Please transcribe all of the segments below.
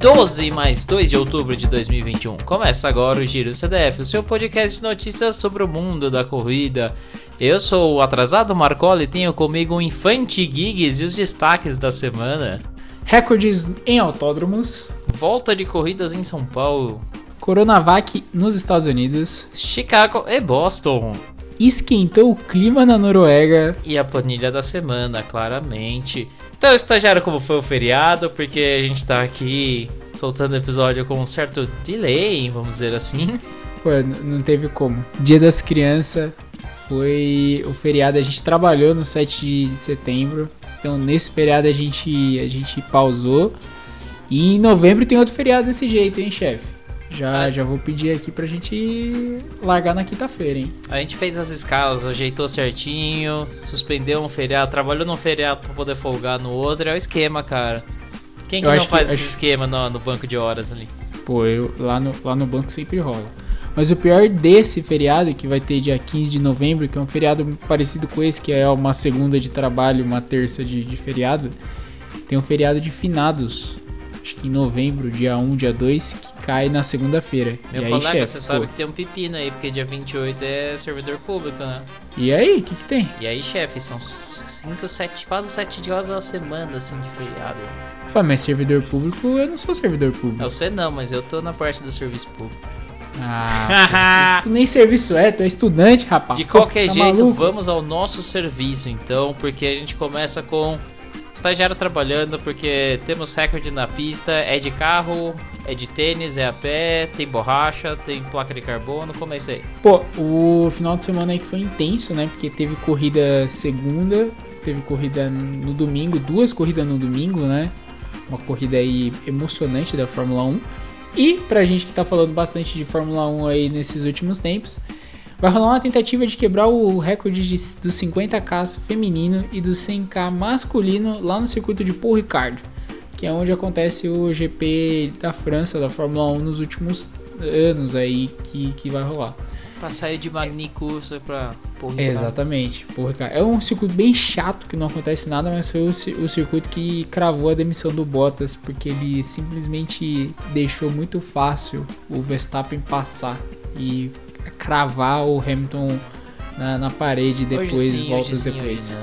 12 mais 2 de outubro de 2021. Começa agora o Giro CDF, o seu podcast de notícias sobre o mundo da corrida. Eu sou o atrasado Marcola e tenho comigo o Infante Gigs e os destaques da semana. Recordes em autódromos. Volta de corridas em São Paulo. Coronavac nos Estados Unidos. Chicago e Boston. Esquentou o clima na Noruega. E a planilha da semana, claramente. Então, estagiário, como foi o feriado, porque a gente tá aqui soltando episódio com um certo delay, vamos dizer assim. Pô, não teve como. Dia das Crianças foi o feriado, a gente trabalhou no 7 de setembro. Então, nesse feriado a gente, a gente pausou. E em novembro tem outro feriado desse jeito, hein, chefe? Já, ah. já vou pedir aqui pra gente largar na quinta-feira, hein? A gente fez as escalas, ajeitou certinho, suspendeu um feriado, trabalhou num feriado pra poder folgar no outro. É o esquema, cara. Quem que eu não faz que, esse acho... esquema no, no, banco de horas ali? Pô, eu lá no, lá no banco sempre rola. Mas o pior desse feriado, que vai ter dia 15 de novembro, que é um feriado parecido com esse, que é uma segunda de trabalho, uma terça de, de feriado, tem um feriado de finados acho que em novembro, dia 1, dia 2, que cai na segunda-feira. E aí, chefe, você pô, sabe que tem um pepino aí, porque dia 28 é servidor público, né? E aí, o que que tem? E aí, chefe, são 5, 7, quase 7 dias a semana, assim, de feriado. Pô, mas servidor público, eu não sou servidor público. Eu sei não, mas eu tô na parte do serviço público. Ah, tu nem serviço é, tu é estudante, rapaz. De qualquer Pô, tá jeito, maluco? vamos ao nosso serviço então, porque a gente começa com Estagiário trabalhando porque temos recorde na pista, é de carro, é de tênis, é a pé, tem borracha, tem placa de carbono, como é isso aí? Pô, o final de semana aí que foi intenso, né? Porque teve corrida segunda, teve corrida no domingo, duas corridas no domingo, né? Uma corrida aí emocionante da Fórmula 1. E pra gente que tá falando bastante de Fórmula 1 aí nesses últimos tempos, Vai rolar uma tentativa de quebrar o recorde de, dos 50k feminino e do 100k masculino lá no circuito de Paul Ricard, que é onde acontece o GP da França, da Fórmula 1 nos últimos anos aí que, que vai rolar. Pra sair de Magny-Curso pra Ricard. Exatamente, Paul Ricard. É um circuito bem chato que não acontece nada, mas foi o, o circuito que cravou a demissão do Bottas, porque ele simplesmente deixou muito fácil o Verstappen passar e cravar o Hamilton na, na parede depois, sim, voltas sim, depois.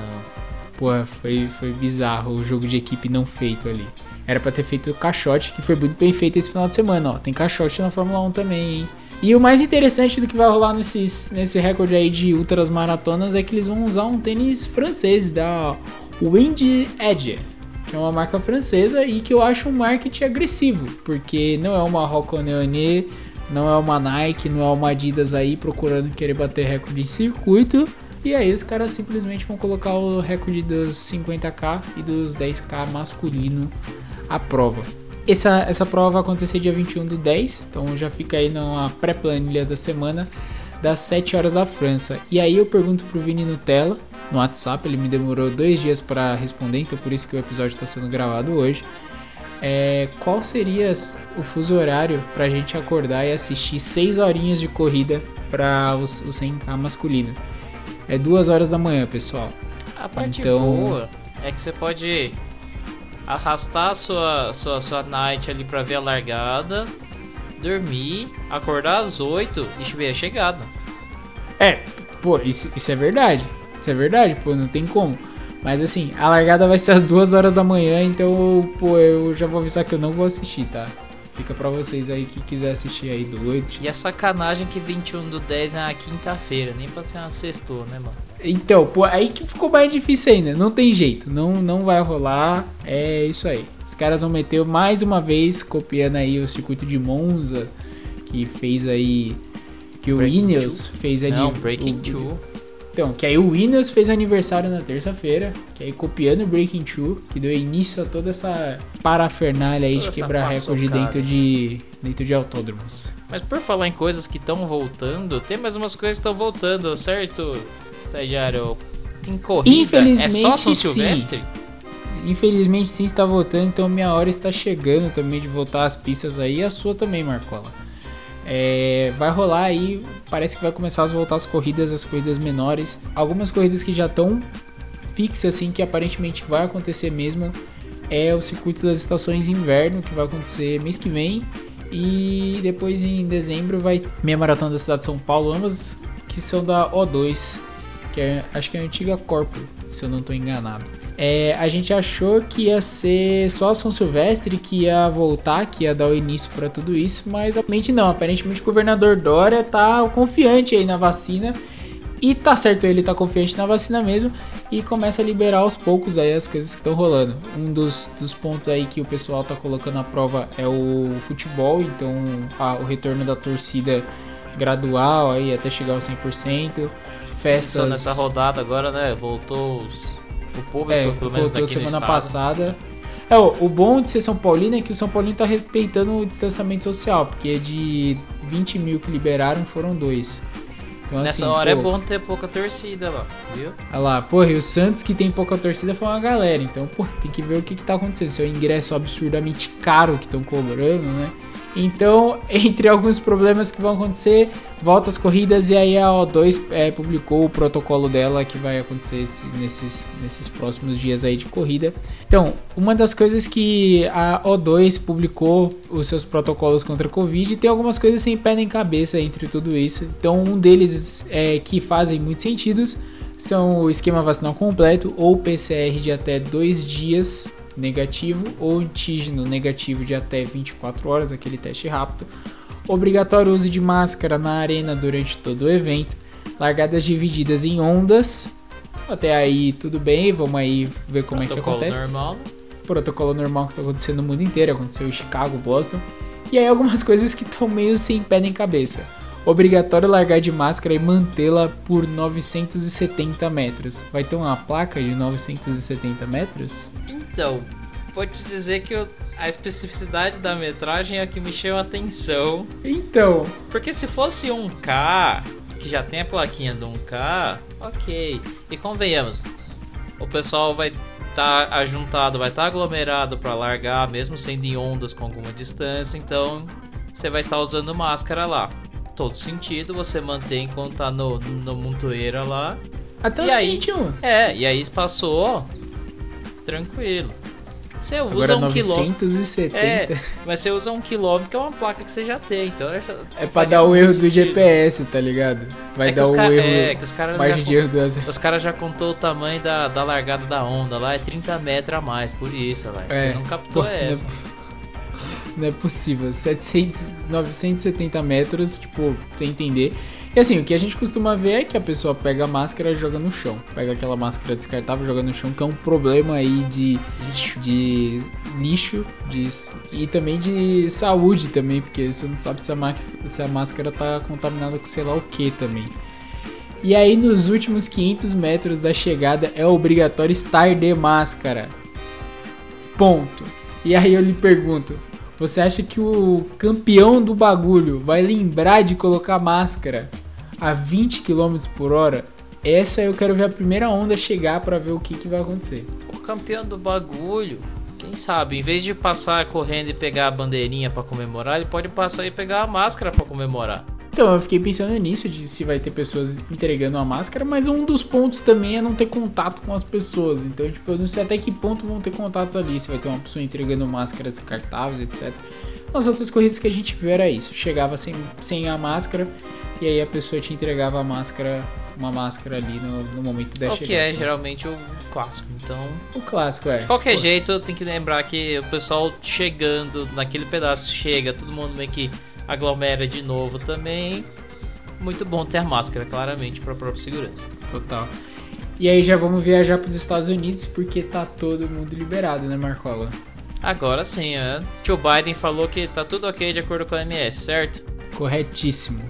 Pô, foi, foi bizarro o jogo de equipe não feito ali. Era para ter feito o caixote, que foi muito bem feito esse final de semana, ó. Tem caixote na Fórmula 1 também, hein? E o mais interessante do que vai rolar nesses, nesse recorde aí de ultras maratonas é que eles vão usar um tênis francês da Wind Edge, que é uma marca francesa e que eu acho um marketing agressivo, porque não é uma Roconeone não é uma Nike, não é uma Adidas aí procurando querer bater recorde em circuito. E aí os caras simplesmente vão colocar o recorde dos 50k e dos 10k masculino à prova. Essa, essa prova vai acontecer dia 21 do 10, então já fica aí na pré-planilha da semana, das 7 horas da França. E aí eu pergunto pro Vini Nutella no WhatsApp, ele me demorou dois dias para responder, então por isso que o episódio está sendo gravado hoje é, qual seria o fuso horário para a gente acordar e assistir 6 horinhas de corrida para o, o 100k masculino? É 2 horas da manhã, pessoal. A parte então... boa é que você pode arrastar sua, sua, sua night ali para ver a largada, dormir, acordar às 8 e ver a chegada. É, pô, isso, isso é verdade. Isso é verdade, pô, não tem como. Mas assim, a largada vai ser às 2 horas da manhã, então, pô, eu já vou avisar que eu não vou assistir, tá? Fica pra vocês aí que quiser assistir aí doido. E a sacanagem que 21 do 10 é uma quinta-feira, nem pra ser uma sextou, né, mano? Então, pô, aí que ficou mais difícil ainda. Não tem jeito, não, não vai rolar. É isso aí. Os caras vão meter mais uma vez, copiando aí o circuito de Monza, que fez aí. Que o Ineos fez ali. Não, Breaking 2. Então, que aí o Windows fez aniversário na terça-feira, que aí copiando o Breaking Two, que deu início a toda essa parafernália aí toda de quebrar recorde dentro de, dentro de autódromos. Mas por falar em coisas que estão voltando, tem mais umas coisas que estão voltando, certo, estagiário? Tem corrida, Infelizmente, é só São Silvestre? Sim. Infelizmente sim está voltando, então minha hora está chegando também de voltar às pistas aí, e a sua também, Marcola. É, vai rolar aí, parece que vai começar a voltar as corridas, as corridas menores. Algumas corridas que já estão fixas, assim, que aparentemente vai acontecer mesmo. é o circuito das estações inverno, que vai acontecer mês que vem. E depois em dezembro vai meia maratona da cidade de São Paulo, ambas que são da O2, que é, acho que é a antiga Corpo, se eu não estou enganado. É, a gente achou que ia ser só São Silvestre que ia voltar, que ia dar o início para tudo isso, mas aparentemente não. Aparentemente o governador Dória tá confiante aí na vacina e tá certo, ele tá confiante na vacina mesmo e começa a liberar aos poucos aí as coisas que estão rolando. Um dos, dos pontos aí que o pessoal tá colocando à prova é o futebol, então a, o retorno da torcida gradual aí até chegar ao 100%. Festas. Só nessa rodada agora, né? Voltou os o público, é, pelo menos daqui semana passada. É, o, o bom de ser São Paulino é que o São Paulino tá respeitando o distanciamento social, porque de 20 mil que liberaram foram dois. Então, Nessa assim, hora é pô, é bom ter pouca torcida lá, viu? Olha lá, porra, e o Santos que tem pouca torcida foi uma galera. Então, pô, tem que ver o que, que tá acontecendo. Se é o ingresso absurdamente caro que estão cobrando, né? Então, entre alguns problemas que vão acontecer, volta as corridas e aí a O2 é, publicou o protocolo dela que vai acontecer nesses, nesses próximos dias aí de corrida. Então, uma das coisas que a O2 publicou os seus protocolos contra a Covid tem algumas coisas sem pé nem cabeça entre tudo isso. Então, um deles é que fazem muito sentido são o esquema vacinal completo ou PCR de até dois dias negativo ou antígeno negativo de até 24 horas, aquele teste rápido. Obrigatório uso de máscara na arena durante todo o evento. Largadas divididas em ondas. Até aí tudo bem, vamos aí ver como Protocolo é que acontece. Normal. Protocolo normal que está acontecendo no mundo inteiro, aconteceu em Chicago, Boston. E aí algumas coisas que estão meio sem pé nem cabeça. Obrigatório largar de máscara e mantê-la por 970 metros. Vai ter uma placa de 970 metros? Então, vou te dizer que eu, a especificidade da metragem é que me chama a atenção. Então. Porque se fosse um K, que já tem a plaquinha do 1K, ok. E convenhamos, o pessoal vai estar tá ajuntado, vai estar tá aglomerado para largar, mesmo sendo em ondas com alguma distância, então você vai estar tá usando máscara lá. Todo sentido você mantém enquanto tá no, no montoeira lá. Até os aí, 21. É, e aí passou tranquilo. Você usa Agora um 970. quilômetro. É, mas você usa um quilômetro que é uma placa que você já tem. Então é, é pra dar o erro do GPS, tá ligado? Vai é dar o erro. É, que os caras margem de erro do Os caras já contou o tamanho da, da largada da onda lá, é 30 metros a mais, por isso, velho. É, você não captou pô, essa. Não é, não é possível. 700, 970 metros, tipo, sem entender. E assim, o que a gente costuma ver é que a pessoa pega a máscara e joga no chão. Pega aquela máscara descartável e joga no chão, que é um problema aí de lixo, de, lixo de, e também de saúde também, porque você não sabe se a, se a máscara tá contaminada com sei lá o que também. E aí nos últimos 500 metros da chegada é obrigatório estar de máscara. Ponto. E aí eu lhe pergunto, você acha que o campeão do bagulho vai lembrar de colocar máscara a 20 km por hora? Essa eu quero ver a primeira onda chegar para ver o que, que vai acontecer. O campeão do bagulho, quem sabe, em vez de passar correndo e pegar a bandeirinha para comemorar, ele pode passar e pegar a máscara para comemorar. Então, eu fiquei pensando nisso, de se vai ter pessoas entregando a máscara, mas um dos pontos também é não ter contato com as pessoas. Então, tipo, eu não sei até que ponto vão ter contatos ali, se vai ter uma pessoa entregando máscaras descartáveis, etc. Nas outras corridas que a gente viu era isso, chegava sem, sem a máscara e aí a pessoa te entregava a máscara, uma máscara ali no, no momento da o chegada. O que é geralmente o clássico, então... O clássico, é. De qualquer Pô. jeito, tem que lembrar que o pessoal chegando naquele pedaço, chega, todo mundo meio que aglomera de novo também. Muito bom ter a máscara, claramente, para a própria segurança. Total. E aí já vamos viajar para os Estados Unidos porque tá todo mundo liberado, né, Marcola? Agora sim, é. Tio Biden falou que tá tudo ok de acordo com a MS, certo? Corretíssimo.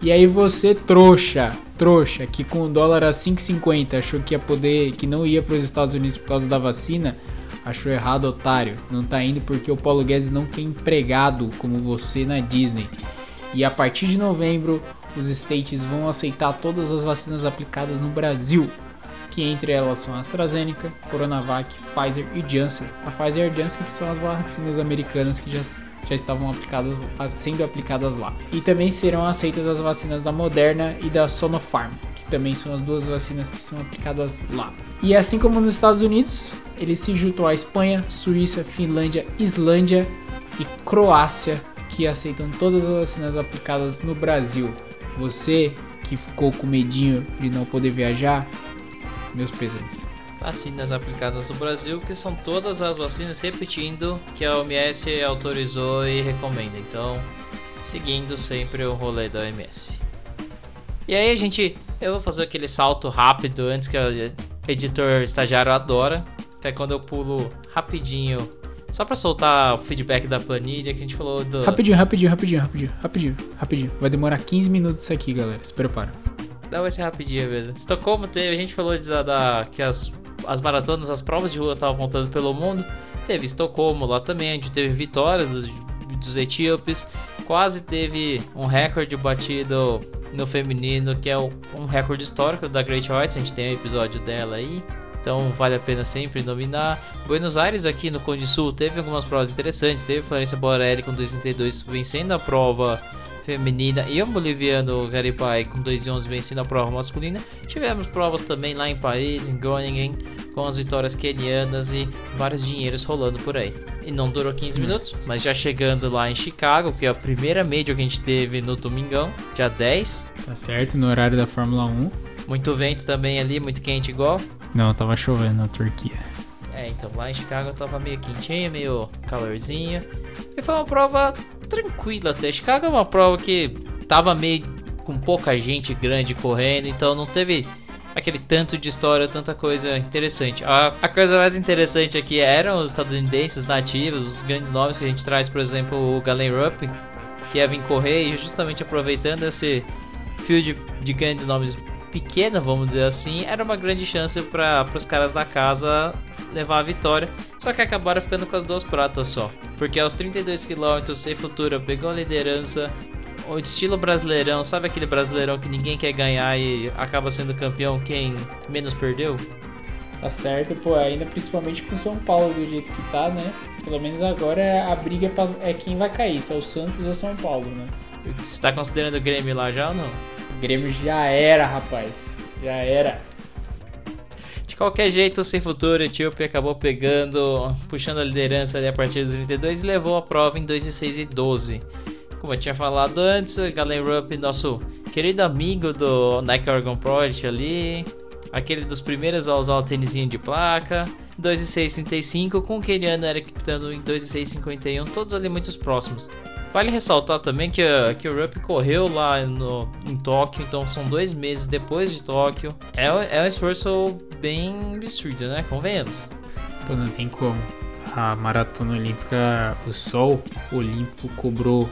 E aí você, trouxa, trouxa, que com o dólar a 5,50 achou que ia poder, que não ia para os Estados Unidos por causa da vacina, Achou errado, otário. Não tá indo porque o Paulo Guedes não quer empregado como você na Disney. E a partir de novembro, os States vão aceitar todas as vacinas aplicadas no Brasil, que entre elas são AstraZeneca, Coronavac, Pfizer e Janssen. A Pfizer e a Janssen que são as vacinas americanas que já, já estavam aplicadas, sendo aplicadas lá. E também serão aceitas as vacinas da Moderna e da Sinopharm, também são as duas vacinas que são aplicadas lá. E assim como nos Estados Unidos, ele se juntou à Espanha, Suíça, Finlândia, Islândia e Croácia, que aceitam todas as vacinas aplicadas no Brasil. Você que ficou com medinho de não poder viajar, meus pesares. Vacinas aplicadas no Brasil, que são todas as vacinas repetindo que a OMS autorizou e recomenda. Então, seguindo sempre o rolê da OMS. E aí gente, eu vou fazer aquele salto rápido antes que o editor estagiário adora, que é quando eu pulo rapidinho, só pra soltar o feedback da planilha que a gente falou do... Rapidinho, rapidinho, rapidinho, rapidinho, rapidinho, rapidinho. Vai demorar 15 minutos isso aqui, galera, se prepara. Não, vai ser rapidinho mesmo. Estocolmo teve, a gente falou de, da, que as, as maratonas, as provas de rua estavam voltando pelo mundo. Teve Estocolmo lá também, gente teve vitória dos, dos etíopes. Quase teve um recorde batido no feminino, que é um recorde histórico da Great Whites. A gente tem um episódio dela aí. Então vale a pena sempre nominar. Buenos Aires aqui no Conde Sul teve algumas provas interessantes. Teve Florencia Borelli com 2,32 vencendo a prova feminina e o boliviano Garibay com 2,11 vencendo a prova masculina. Tivemos provas também lá em Paris, em Groningen, com as vitórias kenianas e vários dinheiros rolando por aí. E não durou 15 hum. minutos, mas já chegando lá em Chicago, que é a primeira Major que a gente teve no domingão, dia 10. Tá certo, no horário da Fórmula 1. Muito vento também ali, muito quente igual. Não, tava chovendo na Turquia. É, então lá em Chicago tava meio quentinho, meio calorzinho. E foi uma prova tranquila até. Chicago é uma prova que tava meio com pouca gente grande correndo, então não teve aquele tanto de história, tanta coisa interessante. A, a, coisa mais interessante aqui eram os estadunidenses nativos, os grandes nomes que a gente traz, por exemplo, o Galen Rupp, que correr e justamente aproveitando esse fio de, de grandes nomes pequena, vamos dizer assim, era uma grande chance para os caras da casa levar a vitória. Só que acabaram ficando com as duas pratas só. Porque aos 32 km, Sem Futura pegou a liderança. O estilo brasileirão, sabe aquele brasileirão que ninguém quer ganhar e acaba sendo campeão quem menos perdeu? Tá certo, pô, ainda principalmente com São Paulo do jeito que tá, né? Pelo menos agora a briga é, é quem vai cair, se é o Santos ou São Paulo, né? Você tá considerando o Grêmio lá já ou não? O Grêmio já era, rapaz. Já era. De qualquer jeito, sem futuro, o Etíope acabou pegando, puxando a liderança ali a partir dos 32 e levou a prova em 2 e 6 e 12. Como eu tinha falado antes, Galen Rupp, nosso querido amigo do Nike Oregon Project ali, aquele dos primeiros a usar o tênisinho de placa, 2 e 6 35, com o Keniano Eric Pitano em 2 e 6 51, todos ali muito próximos. Vale ressaltar também que, que o Rupp correu lá no, em Tóquio, então são dois meses depois de Tóquio. É, é um esforço bem absurdo, né? Convenhamos. Pô, não tem como. A maratona olímpica, o sol olímpico cobrou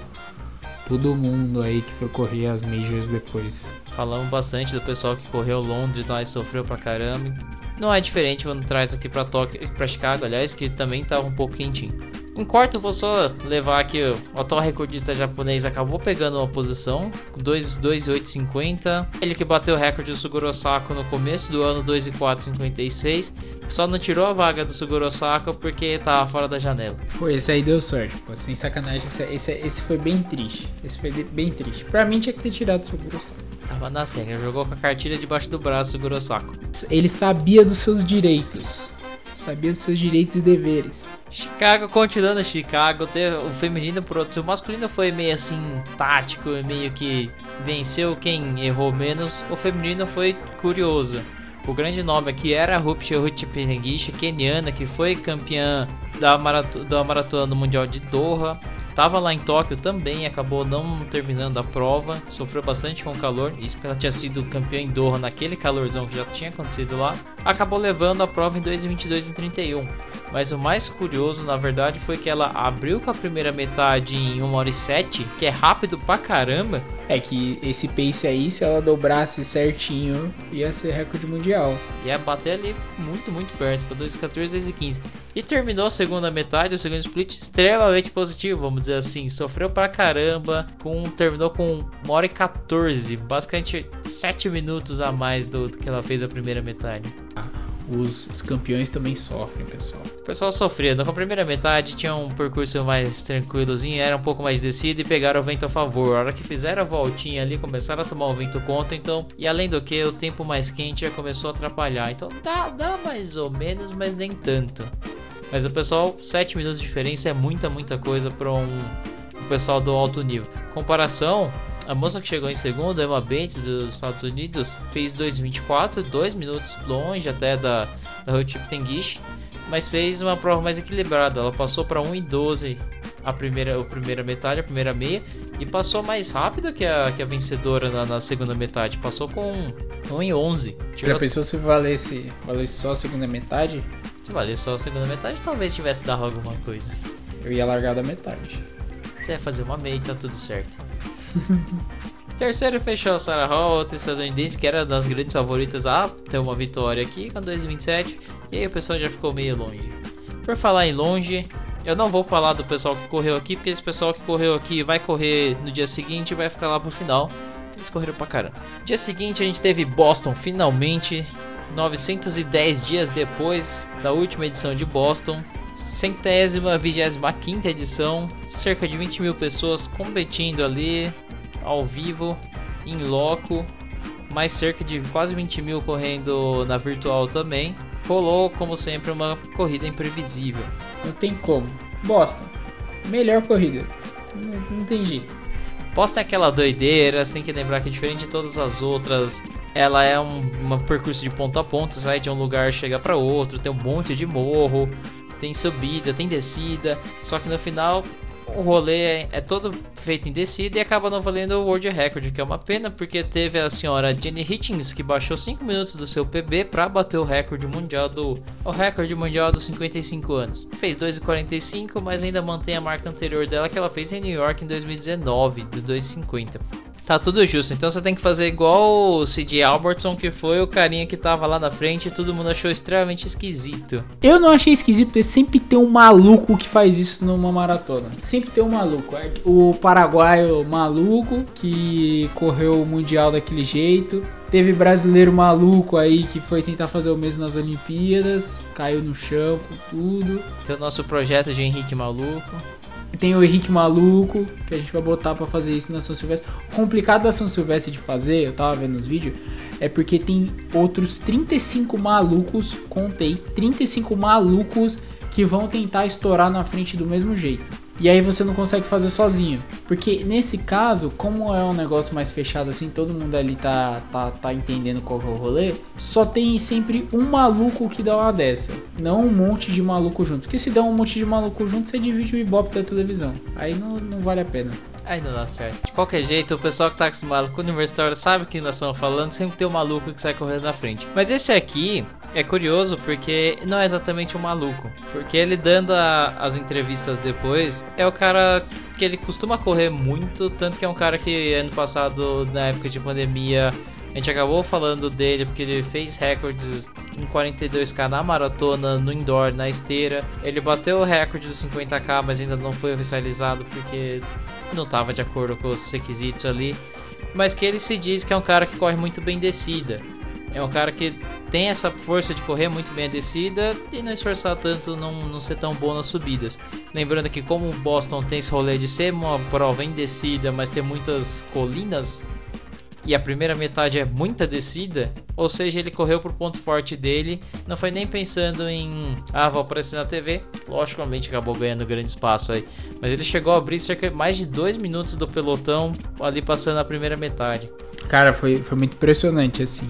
todo mundo aí que foi correr as majors depois. Falamos bastante do pessoal que correu Londres lá e sofreu pra caramba. Não é diferente quando traz aqui pra Tóquio, pra Chicago, aliás, que também tava um pouco quentinho. Em quarto, eu vou só levar aqui o atual recordista japonês acabou pegando uma posição, 2,850. Ele que bateu o recorde do Suguro Sako no começo do ano, 2,456. Só não tirou a vaga do Suguro Sako porque tava fora da janela. Pô, esse aí deu sorte, pô, sem sacanagem. Esse, esse, esse foi bem triste. Esse foi bem triste. Pra mim tinha que ter tirado o Suguro Sako. Tava na cena, jogou com a cartilha debaixo do braço, Suguro Sako. Ele sabia dos seus direitos. Sabia dos seus direitos e deveres. Chicago, continuando Chicago, o feminino por outro. O masculino foi meio assim, tático, meio que venceu quem errou menos. O feminino foi curioso. O grande nome aqui era a Rup Chehut keniana, que foi campeã da, maratona, da maratona do Mundial de Doha. Tava lá em Tóquio também, acabou não terminando a prova, sofreu bastante com o calor, isso porque ela tinha sido campeã em Doha naquele calorzão que já tinha acontecido lá. Acabou levando a prova em 2:22 e 31. Mas o mais curioso, na verdade, foi que ela abriu com a primeira metade em 1 hora e 7, que é rápido pra caramba. É que esse pace aí, se ela dobrasse certinho, ia ser recorde mundial. Ia bater ali muito, muito perto, para 2,14, 2,15. E terminou a segunda metade, o segundo split, extremamente positivo, vamos dizer assim. Sofreu pra caramba, com, terminou com 1 hora e 14, basicamente 7 minutos a mais do, do que ela fez a primeira metade. Os, os campeões também sofrem, pessoal. O pessoal sofria. Na primeira metade tinha um percurso mais tranquilozinho, era um pouco mais descido e pegaram o vento a favor. A hora que fizeram a voltinha ali, começaram a tomar o vento contra, então. E além do que, o tempo mais quente já começou a atrapalhar. Então dá, dá mais ou menos, mas nem tanto. Mas o pessoal, 7 minutos de diferença é muita, muita coisa para um, um pessoal do alto nível. Comparação, a moça que chegou em segundo, Emma Bates, dos Estados Unidos, fez 2,24, 2 minutos longe até da, da Rotip Tengish, mas fez uma prova mais equilibrada. Ela passou para 1,12 a primeira, a primeira metade, a primeira meia, e passou mais rápido que a, que a vencedora na, na segunda metade. Passou com 1,11. Tirou... Já pensou se valesse, valesse só a segunda metade? Se valesse só a segunda metade, talvez tivesse dado alguma coisa. Eu ia largar da metade. Você ia fazer uma meia e tá tudo certo. Terceiro fechou a Sarah Hall, outra estadunidense que era das grandes favoritas a ter uma vitória aqui com 2,27. E aí o pessoal já ficou meio longe. Por falar em longe, eu não vou falar do pessoal que correu aqui, porque esse pessoal que correu aqui vai correr no dia seguinte e vai ficar lá pro final. Eles correram pra caramba. Dia seguinte a gente teve Boston finalmente. 910 dias depois da última edição de Boston, centésima, vigésima quinta edição, cerca de 20 mil pessoas competindo ali, ao vivo, em loco, mais cerca de quase 20 mil correndo na virtual também. Rolou, como sempre, uma corrida imprevisível. Não tem como. Boston, melhor corrida. Não, não tem jeito. Boston é aquela doideira, você tem que lembrar que diferente de todas as outras, ela é um, percurso de ponto a ponto, sai de um lugar chega para outro, tem um monte de morro, tem subida, tem descida, só que no final o rolê é, é, todo feito em descida e acaba não valendo o World Record, que é uma pena porque teve a senhora Jenny Hitchens que baixou 5 minutos do seu PB para bater o recorde mundial do o recorde mundial dos 55 anos. Fez 2:45, mas ainda mantém a marca anterior dela que ela fez em New York em 2019, do 2:50 tá tudo justo. Então você tem que fazer igual o C.J. Albertson, que foi o carinha que tava lá na frente e todo mundo achou extremamente esquisito. Eu não achei esquisito, porque sempre tem um maluco que faz isso numa maratona. Sempre tem um maluco. É o paraguaio maluco que correu o Mundial daquele jeito. Teve brasileiro maluco aí que foi tentar fazer o mesmo nas Olimpíadas, caiu no chão com tudo. Tem o nosso projeto de Henrique Maluco. Tem o Henrique Maluco, que a gente vai botar para fazer isso na São Silvestre. O complicado da São Silvestre de fazer, eu tava vendo os vídeos, é porque tem outros 35 malucos, contei, 35 malucos que vão tentar estourar na frente do mesmo jeito. E aí você não consegue fazer sozinho. Porque nesse caso, como é um negócio mais fechado assim, todo mundo ali tá, tá, tá entendendo qual é o rolê, só tem sempre um maluco que dá uma dessa. Não um monte de maluco junto. Porque se der um monte de maluco junto, você divide o ibope da televisão. Aí não, não vale a pena. Aí não dá certo. De qualquer jeito, o pessoal que tá acostumado com o universitário sabe que nós estamos falando, sempre tem um maluco que sai correndo na frente. Mas esse aqui é curioso porque não é exatamente um maluco. Porque ele dando a, as entrevistas depois, é o cara que ele costuma correr muito, tanto que é um cara que ano passado, na época de pandemia, a gente acabou falando dele porque ele fez recordes em 42k na maratona, no indoor, na esteira. Ele bateu o recorde dos 50k, mas ainda não foi oficializado porque não estava de acordo com os requisitos ali, mas que ele se diz que é um cara que corre muito bem descida. É um cara que tem essa força de correr muito bem a descida e não esforçar tanto, não, não ser tão bom nas subidas. Lembrando que como o Boston tem esse rolê de ser uma prova em descida, mas ter muitas colinas, e a primeira metade é muita descida, ou seja, ele correu pro ponto forte dele, não foi nem pensando em, ah, vou aparecer na TV, logicamente acabou ganhando grande espaço aí, mas ele chegou a abrir cerca de mais de dois minutos do pelotão ali passando a primeira metade. Cara, foi, foi muito impressionante assim.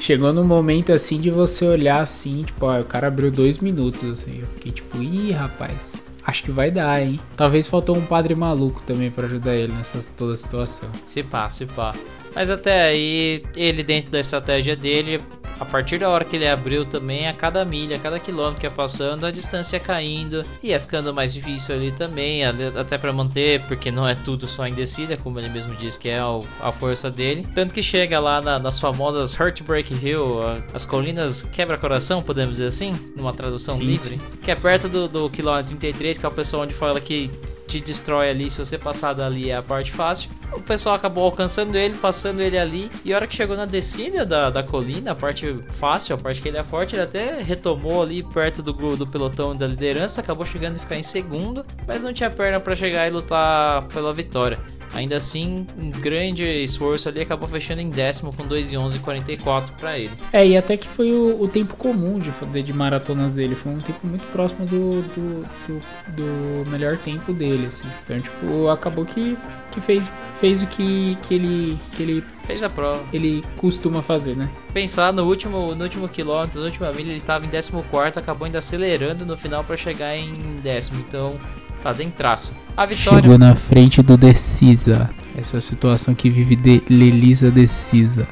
Chegou no momento assim de você olhar assim, tipo, ó, o cara abriu dois minutos, assim. Eu fiquei tipo, ih, rapaz, acho que vai dar, hein? Talvez faltou um padre maluco também para ajudar ele nessa toda a situação. Se pá, se pá. Mas até aí, ele dentro da estratégia dele, a partir da hora que ele abriu também, a cada milha, a cada quilômetro que ia passando, a distância ia caindo, ia ficando mais difícil ali também, até para manter, porque não é tudo só em descida, como ele mesmo diz que é a força dele. Tanto que chega lá na, nas famosas Heartbreak Hill, as colinas quebra-coração, podemos dizer assim, numa tradução sim, livre, que é perto do, do quilômetro 33, que é o pessoal onde fala que te destrói ali, se você passar dali é a parte fácil. o pessoal acabou alcançando ele, passando ele ali. E a hora que chegou na descida da, da colina, a parte fácil, a parte que ele é forte, ele até retomou ali perto do, do pelotão da liderança, acabou chegando a ficar em segundo, mas não tinha perna para chegar e lutar pela vitória. Ainda assim, um grande esforço ali acabou fechando em décimo com 2 e 11 44 para ele. É, e até que foi o, o, tempo comum de, de maratonas dele. Foi um tempo muito próximo do, do, do, do melhor tempo dele, assim. Então, tipo, acabou que, que fez, fez o que, que, ele, que ele fez a prova. Ele costuma fazer, né? Pensar no último, no último quilômetro, na última milha, ele estava em 14, acabou ainda acelerando no final para chegar em décimo. Então, Tá traço. A vitória. Chegou na frente do Decisa. Essa situação que vive de Lelisa Decisa.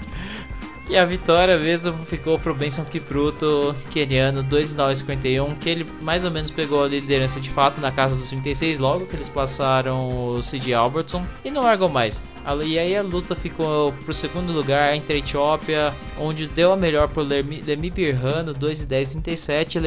E a vitória mesmo ficou pro Benson Kipruto, keniano, 2,951, que ele mais ou menos pegou a liderança de fato na casa dos 36 logo que eles passaram o C.J. Albertson e não largou mais. E aí a luta ficou pro segundo lugar entre a Etiópia, onde deu a melhor pro Lemi Birrano, 2,1037,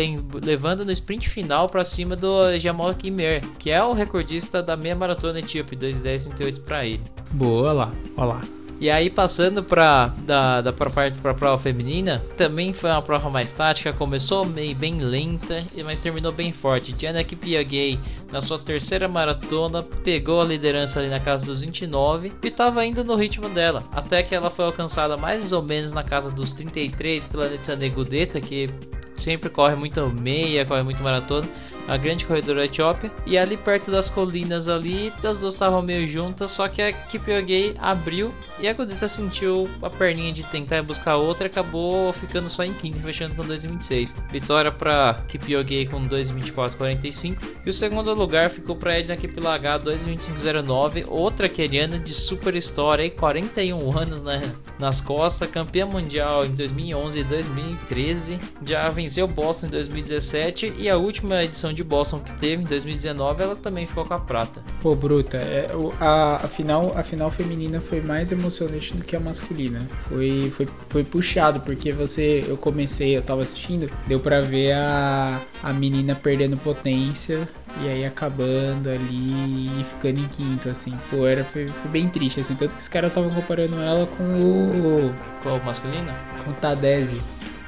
levando no sprint final para cima do Jamal Kimer, que é o recordista da meia maratona etíope, 2,1038 para ele. Boa lá, olha lá. E aí passando para da, da pra parte para prova feminina, também foi uma prova mais tática, começou meio bem lenta, mas terminou bem forte. Diana Kipiagay, na sua terceira maratona, pegou a liderança ali na casa dos 29 e estava indo no ritmo dela, até que ela foi alcançada mais ou menos na casa dos 33 pela Netsane Gudeta, que sempre corre muito meia, corre muito maratona a grande corredora Etiópia. E ali perto das colinas ali, as duas estavam meio juntas, só que a Kipyogei abriu e a Godeta sentiu a perninha de tentar buscar outra e acabou ficando só em quinto, fechando com 2,26. Vitória para Kipyogei com 2,24,45 e o segundo lugar ficou para Edna Kiplagar 2,25,09, outra queriana de super história, aí, 41 anos na, nas costas, campeã mundial em 2011 e 2013, já venceu Boston em 2017 e a última edição de Boston que teve em 2019, ela também ficou com a prata. Pô, Bruta, é, a, a, final, a final feminina foi mais emocionante do que a masculina. Foi, foi, foi puxado, porque você, eu comecei, eu tava assistindo, deu pra ver a, a menina perdendo potência e aí acabando ali e ficando em quinto, assim. Pô, era, foi, foi bem triste, assim. Tanto que os caras estavam comparando ela com o. Qual o masculino? Com o Tadese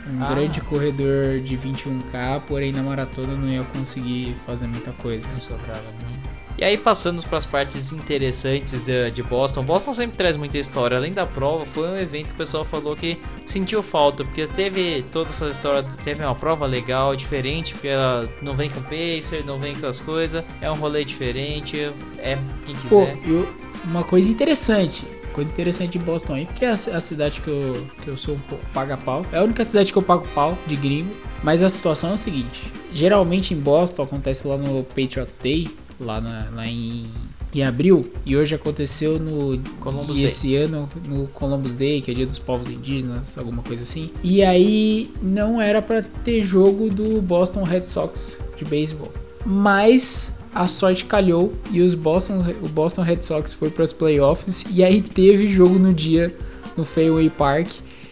um ah. grande corredor de 21k, porém na maratona não ia conseguir fazer muita coisa. Não sobrava, né? E aí passando para as partes interessantes de, de, Boston. Boston sempre traz muita história. Além da prova, foi um evento que o pessoal falou que sentiu falta, porque teve toda essa história, teve uma prova legal, diferente, porque ela não vem com pacer, não vem com as coisas, é um rolê diferente, é quem quiser. Pô, eu, uma coisa interessante, coisa interessante de Boston aí, porque é a, a cidade que eu, que eu sou um pouco paga-pau. É a única cidade que eu pago pau de gringo. Mas a situação é o seguinte: geralmente em Boston acontece lá no Patriots Day, lá, na, lá em, em abril, e hoje aconteceu no Columbus e Day. esse ano no Columbus Day, que é dia dos povos indígenas, alguma coisa assim. E aí não era para ter jogo do Boston Red Sox de beisebol. Mas a sorte calhou e os Boston, o Boston Red Sox foi para os playoffs e aí teve jogo no dia no Fenway Park.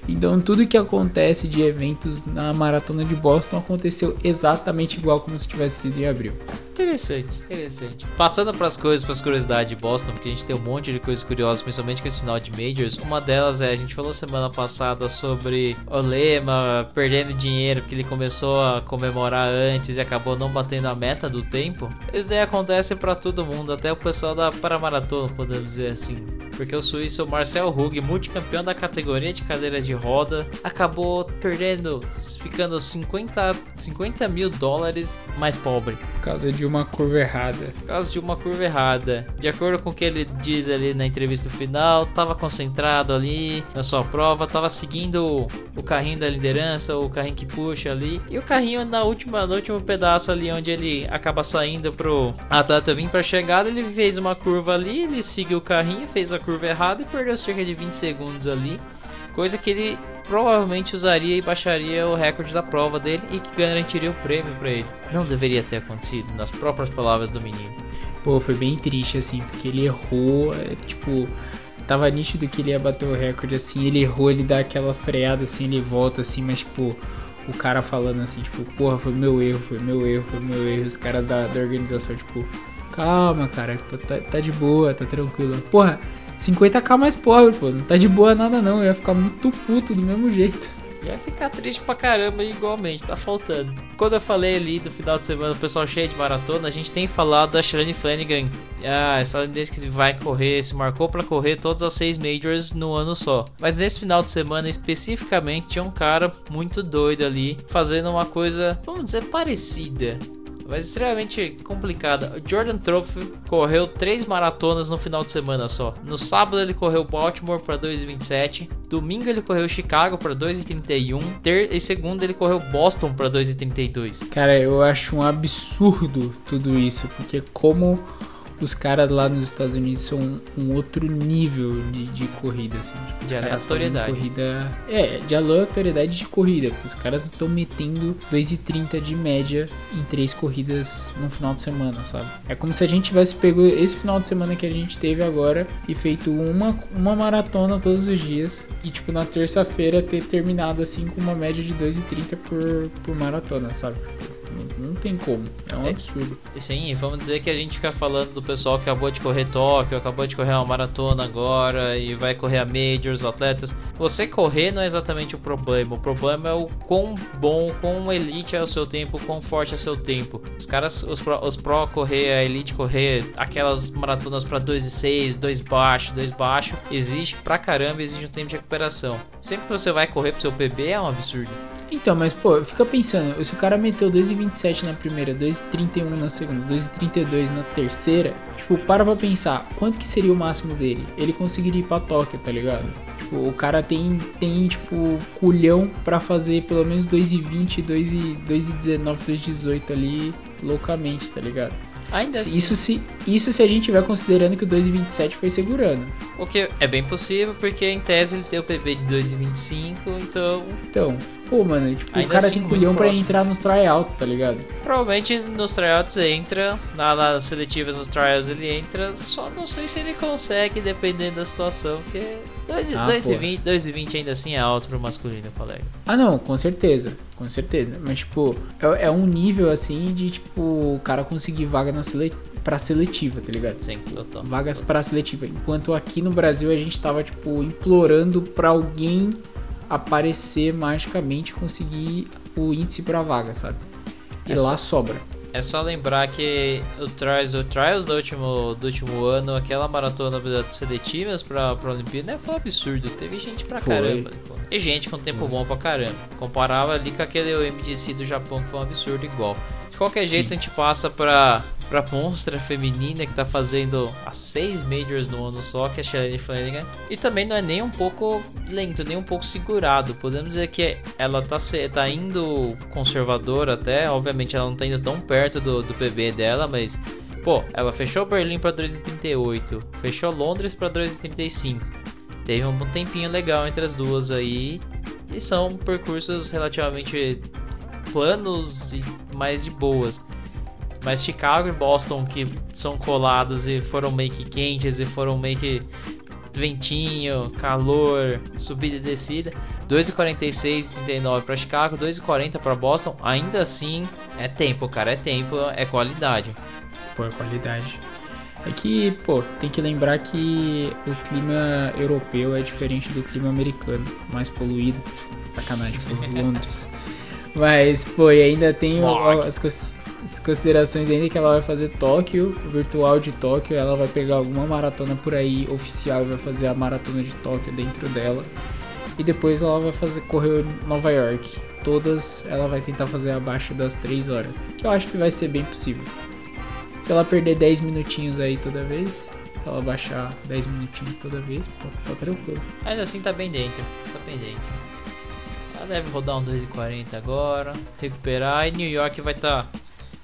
Então tudo que acontece de eventos na maratona de Boston aconteceu exatamente igual como se tivesse sido em abril. Interessante, interessante. Passando para as coisas, para as curiosidades de Boston, porque a gente tem um monte de coisas curiosas, principalmente com esse final de Majors. Uma delas é, a gente falou semana passada sobre o Lema perdendo dinheiro, porque ele começou a comemorar antes e acabou não batendo a meta do tempo. Isso daí acontece para todo mundo, até o pessoal da Paramaratona, podemos dizer assim. Porque o suíço Marcel Hug, multicampeão da categoria de cadeiras de roda, acabou perdendo, ficando 50, 50 mil dólares mais pobre. Causa de uma curva errada. Por causa de uma curva errada. De acordo com o que ele diz ali na entrevista final, estava concentrado ali na sua prova, estava seguindo o carrinho da liderança, o carrinho que puxa ali. E o carrinho na última, no último pedaço ali, onde ele acaba saindo pro atleta vir para chegada, ele fez uma curva ali, ele seguiu o carrinho, fez a curva errada e perdeu cerca de 20 segundos ali. Coisa que ele provavelmente usaria e baixaria o recorde da prova dele e que garantiria o prêmio para ele. Não deveria ter acontecido, nas próprias palavras do menino. Pô, foi bem triste assim, porque ele errou, é, tipo, tava nítido que ele ia bater o recorde assim, ele errou, ele dá aquela freada assim, ele volta assim, mas tipo, o cara falando assim, tipo, porra, foi meu erro, foi meu erro, foi meu erro, os caras da, da organização, tipo, calma, cara, tá, tá de boa, tá tranquilo. Porra, 50k mais pobre, pô. Não tá de boa nada não. Eu ia ficar muito puto do mesmo jeito. Ia ficar triste pra caramba igualmente, tá faltando. Quando eu falei ali do final de semana, o pessoal cheio de maratona, a gente tem falado da Shirley Flanagan, a estadunidense que vai correr, se marcou para correr todas as seis majors no ano só. Mas nesse final de semana especificamente tinha um cara muito doido ali, fazendo uma coisa, vamos dizer, parecida mas extremamente complicada. Jordan Trophy correu três maratonas no final de semana só. No sábado ele correu Baltimore para 2,27. Domingo ele correu Chicago para 2,31. Ter e segundo ele correu Boston para 2,32. Cara, eu acho um absurdo tudo isso, porque como os caras lá nos Estados Unidos são um outro nível de, de corrida, assim. Tipo, de aleatoriedade. Corrida, é, de aleatoriedade de corrida. Os caras estão metendo 2,30 de média em três corridas no final de semana, sabe? É como se a gente tivesse pego esse final de semana que a gente teve agora e feito uma, uma maratona todos os dias. E, tipo, na terça-feira ter terminado, assim, com uma média de 2,30 por, por maratona, sabe? Não, não tem como. É um é, absurdo. Sim, vamos dizer que a gente fica falando do pessoal que acabou de correr Tóquio, acabou de correr uma maratona agora e vai correr a Majors, atletas. Você correr não é exatamente o problema. O problema é o quão bom, quão elite é o seu tempo, quão forte é o seu tempo. Os caras, os pro, os pro correr, a elite correr, aquelas maratonas para 2 e 6, 2 baixo, 2 baixo, exige pra caramba, exige um tempo de recuperação. Sempre que você vai correr pro seu PB é um absurdo. Então, mas pô, fica pensando, se o cara meteu 2,27 na primeira, 2,31 na segunda, 2,32 na terceira, tipo, para pra pensar, quanto que seria o máximo dele? Ele conseguiria ir pra Tóquio, tá ligado? Tipo, o cara tem, tem tipo, culhão para fazer pelo menos 2,20, 2,19, 2,18 ali loucamente, tá ligado? Ainda assim. Isso se, isso se a gente estiver considerando que o 2,27 foi segurando. O que é bem possível, porque em tese ele tem o PB de 2,25, então. Então, pô, mano, tipo, Ainda o cara assim, tem culhão pra entrar nos tryouts, tá ligado? Provavelmente nos tryouts entra, na, nas seletivas nos tryouts ele entra, só não sei se ele consegue, dependendo da situação, porque 2,20 ah, ainda assim é alto pro masculino, colega. Ah, não, com certeza, com certeza. Mas, tipo, é, é um nível assim de, tipo, o cara conseguir vaga na seletiva pra seletiva, tá ligado? Sim, total. Vagas pra seletiva. Enquanto aqui no Brasil a gente tava, tipo, implorando pra alguém aparecer magicamente conseguir o índice pra vaga, sabe? E é lá só, sobra. É só lembrar que o Trials, o Trials do último, do último ano, aquela maratona de seletivas pra, pra Olimpíada, né, foi um absurdo. Teve gente pra foi. caramba. E gente com tempo bom pra caramba. Comparava ali com aquele MDC do Japão, que foi um absurdo igual. De qualquer jeito, Sim. a gente passa pra, pra monstra feminina que tá fazendo as seis majors no ano só, que é a Shelly Flanagan. E também não é nem um pouco lento, nem um pouco segurado. Podemos dizer que ela tá, tá indo conservadora até. Obviamente ela não tá indo tão perto do, do PB dela, mas. Pô, ela fechou Berlim pra 2,38, fechou Londres pra 2,35. Teve um tempinho legal entre as duas aí. E são percursos relativamente planos e mais de boas. Mas Chicago e Boston, que são colados e foram meio que quentes e foram meio que ventinho, calor, subida e descida. 2,46 39 para Chicago, 2,40 para Boston. Ainda assim, é tempo, cara, é tempo, é qualidade. Pô, é qualidade. É que, pô, tem que lembrar que o clima europeu é diferente do clima americano, mais poluído. Sacanagem, por Londres. Mas, pô, e ainda tem as, as, considerações ainda que ela vai fazer Tóquio, o virtual de Tóquio, ela vai pegar alguma maratona por aí oficial e vai fazer a maratona de Tóquio dentro dela. E depois ela vai fazer correr Nova York. Todas ela vai tentar fazer abaixo das 3 horas. Que eu acho que vai ser bem possível. Se ela perder 10 minutinhos aí toda vez, se ela baixar 10 minutinhos toda vez, tá, tá tranquilo. Ainda assim tá bem dentro. Tá bem dentro. Ela deve rodar um 2,40 agora, recuperar e New York vai estar tá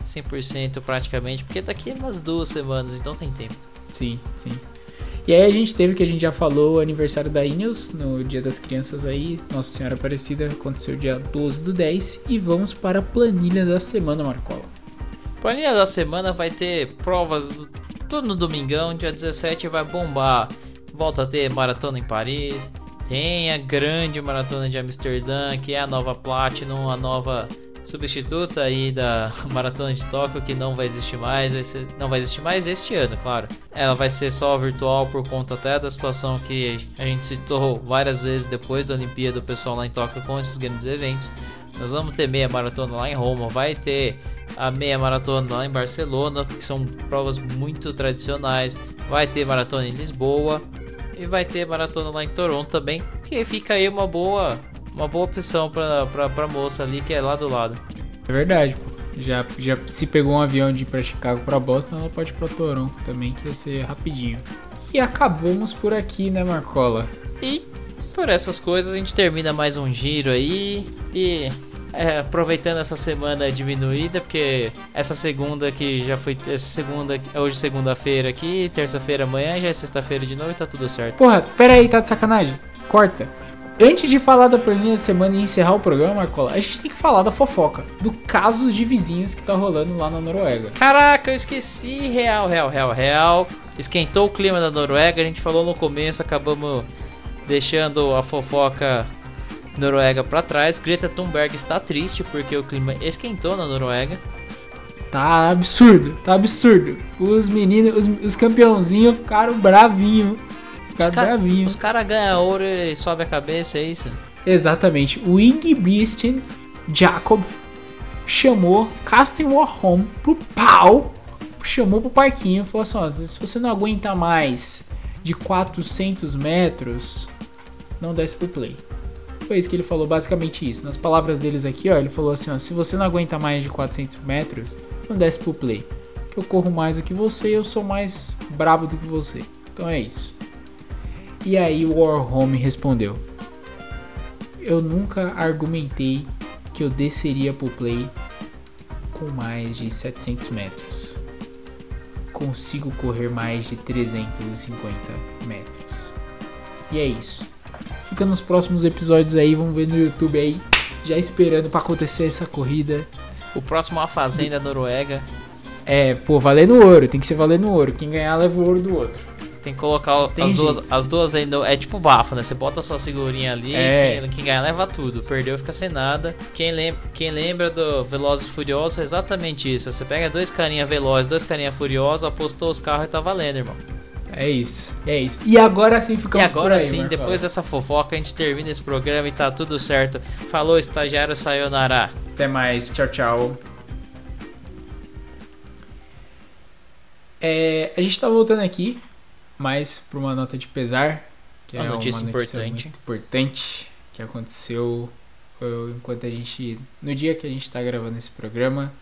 100% praticamente, porque daqui a umas duas semanas, então tem tempo. Sim, sim. E aí a gente teve que a gente já falou o aniversário da Ineos no Dia das Crianças aí, Nossa Senhora Aparecida, aconteceu dia 12 do 10 e vamos para a planilha da semana, Marcola. Planilha da semana vai ter provas tudo no domingão, dia 17 vai bombar. Volta a ter maratona em Paris, tem a grande maratona de Amsterdã, que é a nova Platinum, a nova substituta aí da Maratona de Tóquio, que não vai existir mais, vai ser, não vai existir mais este ano, claro. Ela vai ser só virtual por conta até da situação que a gente citou várias vezes depois da Olimpíada, do pessoal lá em Tóquio com esses grandes eventos. Nós vamos ter meia maratona lá em Roma, vai ter a meia maratona lá em Barcelona, que são provas muito tradicionais. Vai ter maratona em Lisboa e vai ter maratona lá em Toronto também, que fica aí uma boa, uma boa opção para para moça ali que é lá do lado. É verdade, pô. Já, já se pegou um avião de ir para Chicago para Boston, ela pode ir para Toronto também, que vai ser rapidinho. E acabamos por aqui, né, Marcola? E por essas coisas a gente termina mais um giro aí e é, aproveitando essa semana diminuída, porque essa segunda que já foi. Essa segunda. Hoje segunda-feira aqui, terça-feira amanhã, já é sexta-feira de novo e tá tudo certo. Porra, pera aí, tá de sacanagem? Corta. Antes de falar da planinha de semana e encerrar o programa, Marcola, a gente tem que falar da fofoca, do caso de vizinhos que tá rolando lá na Noruega. Caraca, eu esqueci. Real, real, real, real. Esquentou o clima da Noruega, a gente falou no começo, acabamos deixando a fofoca Noruega para trás. Greta Thunberg está triste porque o clima esquentou na Noruega. Tá absurdo, tá absurdo. Os meninos, os, os campeãozinhos ficaram bravinho. Ficaram os cara, bravinho. Os caras ganham ouro e sobe a cabeça, é isso? Exatamente. O Ingebrigtsen Jacob chamou Casten Warholm pro pau. Chamou pro parquinho e falou assim: ó, se você não aguenta mais de 400 metros, não desce pro play. Foi isso que ele falou, basicamente isso. Nas palavras deles aqui, ó, ele falou assim, ó, se você não aguenta mais de 400 metros, não desce pro play. Que eu corro mais do que você e eu sou mais brabo do que você. Então é isso. E aí o Warhome respondeu: Eu nunca argumentei que eu desceria pro play com mais de 700 metros. Consigo correr mais de 350 metros. E é isso. Fica nos próximos episódios aí, vamos ver no YouTube aí, já esperando para acontecer essa corrida. O próximo é a Fazenda Noruega. É, pô, valendo ouro, tem que ser valendo ouro. Quem ganhar leva o ouro do outro. Tem que colocar Tem as duas, as duas ainda. É tipo bafo, né? Você bota a sua figurinha ali, É. quem, quem ganhar leva tudo. Perdeu fica sem nada. Quem, lem quem lembra do Velozes e Furiosos é exatamente isso. Você pega dois carinha velozes, dois carinha furiosos, apostou os carros e tá valendo, irmão. É isso, é isso. E agora sim E ficamos por agora aí, sim, Marcola. depois dessa fofoca, a gente termina esse programa e tá tudo certo. Falou, estagiário Sayonara. Até mais, tchau, tchau. É, a gente tá voltando aqui, mais por uma nota de pesar, que Uma é notícia uma notícia importante. muito importante que aconteceu uh, enquanto a gente, no dia que a gente tá gravando esse programa,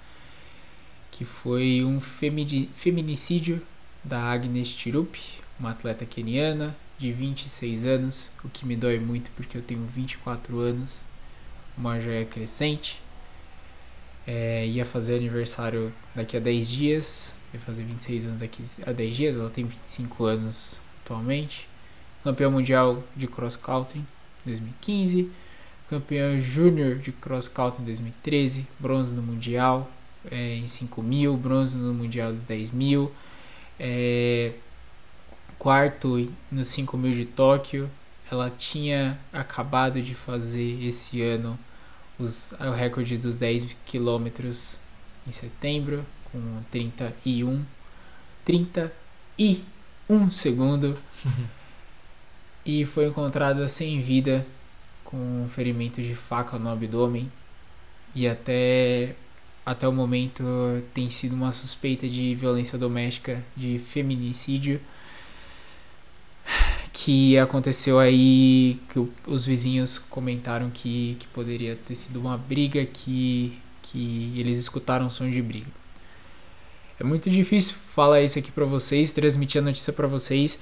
que foi um femini- feminicídio da Agnes Tirup, uma atleta keniana de 26 anos, o que me dói muito porque eu tenho 24 anos, uma joia crescente. É, ia fazer aniversário daqui a 10 dias, ia fazer 26 anos daqui a 10 dias, ela tem 25 anos atualmente. Campeã mundial de cross country 2015, campeã júnior de cross country em 2013, bronze no mundial é, em 5 mil, bronze no mundial dos 10 mil, é, quarto nos 5 mil de Tóquio. Ela tinha acabado de fazer esse ano os, o recorde dos 10 quilômetros em setembro, com 31, 31 segundo. e foi encontrada sem vida, com ferimentos de faca no abdômen. E até, até o momento tem sido uma suspeita de violência doméstica, de feminicídio que aconteceu aí que os vizinhos comentaram que, que poderia ter sido uma briga que, que eles escutaram som de briga. É muito difícil falar isso aqui pra vocês, transmitir a notícia pra vocês.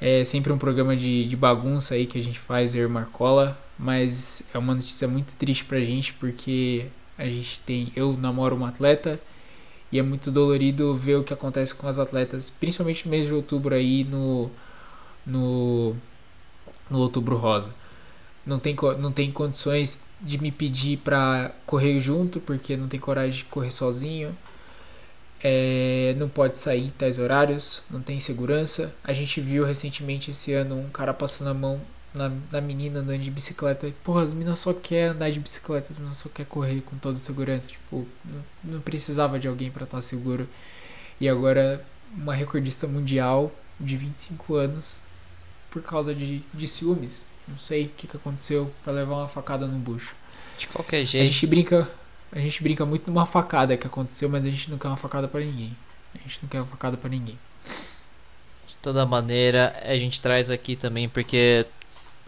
É sempre um programa de, de bagunça aí que a gente faz, eu Marcola, mas é uma notícia muito triste pra gente porque a gente tem. Eu namoro uma atleta e é muito dolorido ver o que acontece com as atletas, principalmente no mês de outubro aí no no, no Outubro Rosa. Não tem, não tem condições de me pedir pra correr junto, porque não tem coragem de correr sozinho. É, não pode sair em tais horários, não tem segurança. A gente viu recentemente esse ano um cara passando a mão na, na menina andando de bicicleta. Porra, as meninas só querem andar de bicicleta, as meninas só querem correr com toda segurança. Tipo, não, não precisava de alguém para estar seguro. E agora, uma recordista mundial de 25 anos por causa de, de ciúmes. Não sei o que, que aconteceu para levar uma facada no bucho. De qualquer jeito. A gente brinca, a gente brinca muito numa facada que aconteceu, mas a gente não quer uma facada para ninguém. A gente não quer uma facada para ninguém. De toda maneira, a gente traz aqui também porque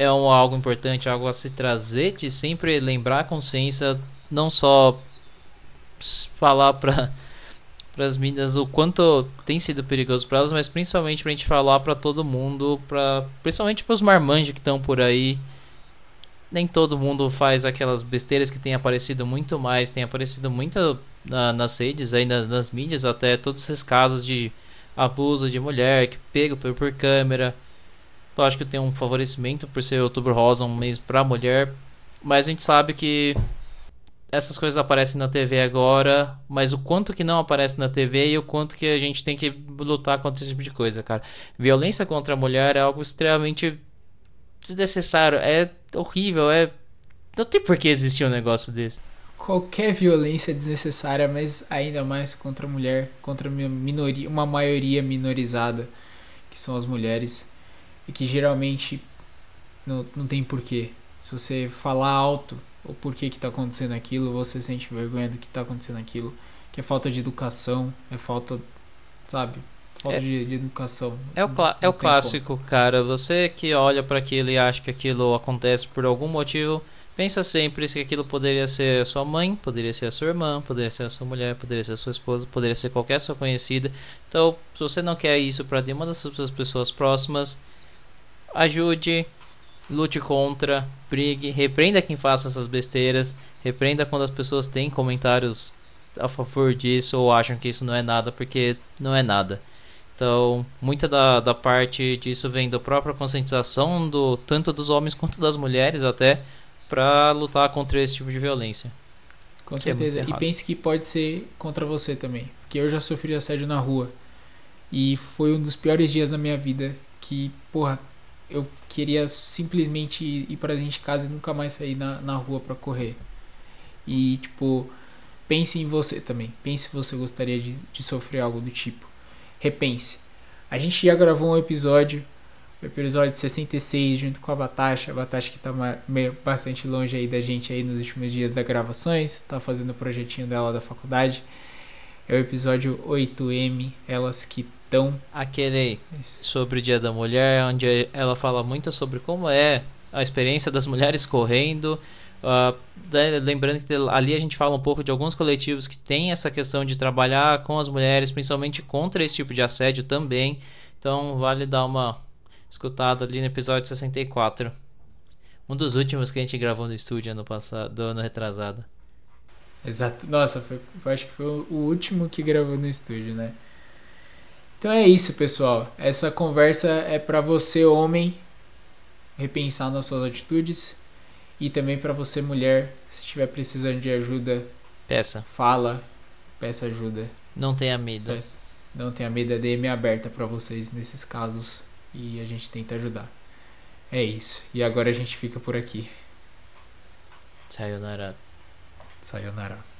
é um, algo importante, algo a se trazer de sempre lembrar a consciência, não só falar para para as meninas o quanto tem sido perigoso para elas, mas principalmente para a gente falar para todo mundo, para principalmente para os marmanjos que estão por aí. Nem todo mundo faz aquelas besteiras que tem aparecido muito mais, tem aparecido muito na, nas redes, aí nas, nas mídias, até todos esses casos de abuso de mulher que pega por, por câmera. Lógico que tem um favorecimento por ser outubro rosa, um mês pra mulher. Mas a gente sabe que essas coisas aparecem na TV agora, mas o quanto que não aparece na TV e o quanto que a gente tem que lutar contra esse tipo de coisa, cara. Violência contra a mulher é algo extremamente desnecessário, é horrível, é. Não tem por que existir um negócio desse. Qualquer violência é desnecessária, mas ainda mais contra a mulher, contra minoria, uma maioria minorizada, que são as mulheres e que geralmente não, não tem porquê. Se você falar alto o porquê que está acontecendo aquilo, você sente vergonha do que está acontecendo aquilo, que é falta de educação, é falta, sabe, falta é, de, de, educação. É o, é o clássico, como. cara. Você que olha para aquilo e acha que aquilo acontece por algum motivo, pensa sempre se aquilo poderia ser a sua mãe, poderia ser a sua irmã, poderia ser a sua mulher, poderia ser a sua esposa, poderia ser qualquer sua conhecida. Então, se você não quer isso para nenhuma das suas pessoas próximas, ajude, lute contra, brigue, repreenda quem faça essas besteiras, repreenda quando as pessoas têm comentários a favor disso ou acham que isso não é nada, porque não é nada. Então, muita da, da parte disso vem da própria conscientização do tanto dos homens quanto das mulheres até para lutar contra esse tipo de violência. Com é certeza. É e pense que pode ser contra você também, porque eu já sofri assédio na rua. E foi um dos piores dias da minha vida que, porra, eu queria simplesmente ir para dentro de casa e nunca mais sair na, na rua para correr. E, tipo, pense em você também. Pense se você gostaria de, de sofrer algo do tipo. Repense. A gente já gravou um episódio, o episódio 66, junto com a Batasha. A Batasha que tá meio, bastante longe aí da gente aí nos últimos dias das gravações. Tá fazendo o projetinho dela da faculdade. É o episódio 8M, Elas que então, aquele sobre o Dia da Mulher, onde ela fala muito sobre como é a experiência das mulheres correndo. Uh, lembrando que ali a gente fala um pouco de alguns coletivos que têm essa questão de trabalhar com as mulheres, principalmente contra esse tipo de assédio também. Então, vale dar uma escutada ali no episódio 64. Um dos últimos que a gente gravou no estúdio ano passado, do ano retrasado. Exato. Nossa, foi, acho que foi o último que gravou no estúdio, né? Então é isso, pessoal. Essa conversa é para você, homem, repensar nas suas atitudes e também para você, mulher, se estiver precisando de ajuda, peça. Fala, peça ajuda. Não tenha medo. É, não tenha medo, a DM é aberta para vocês nesses casos e a gente tenta ajudar. É isso. E agora a gente fica por aqui. Sayonara. Sayonara.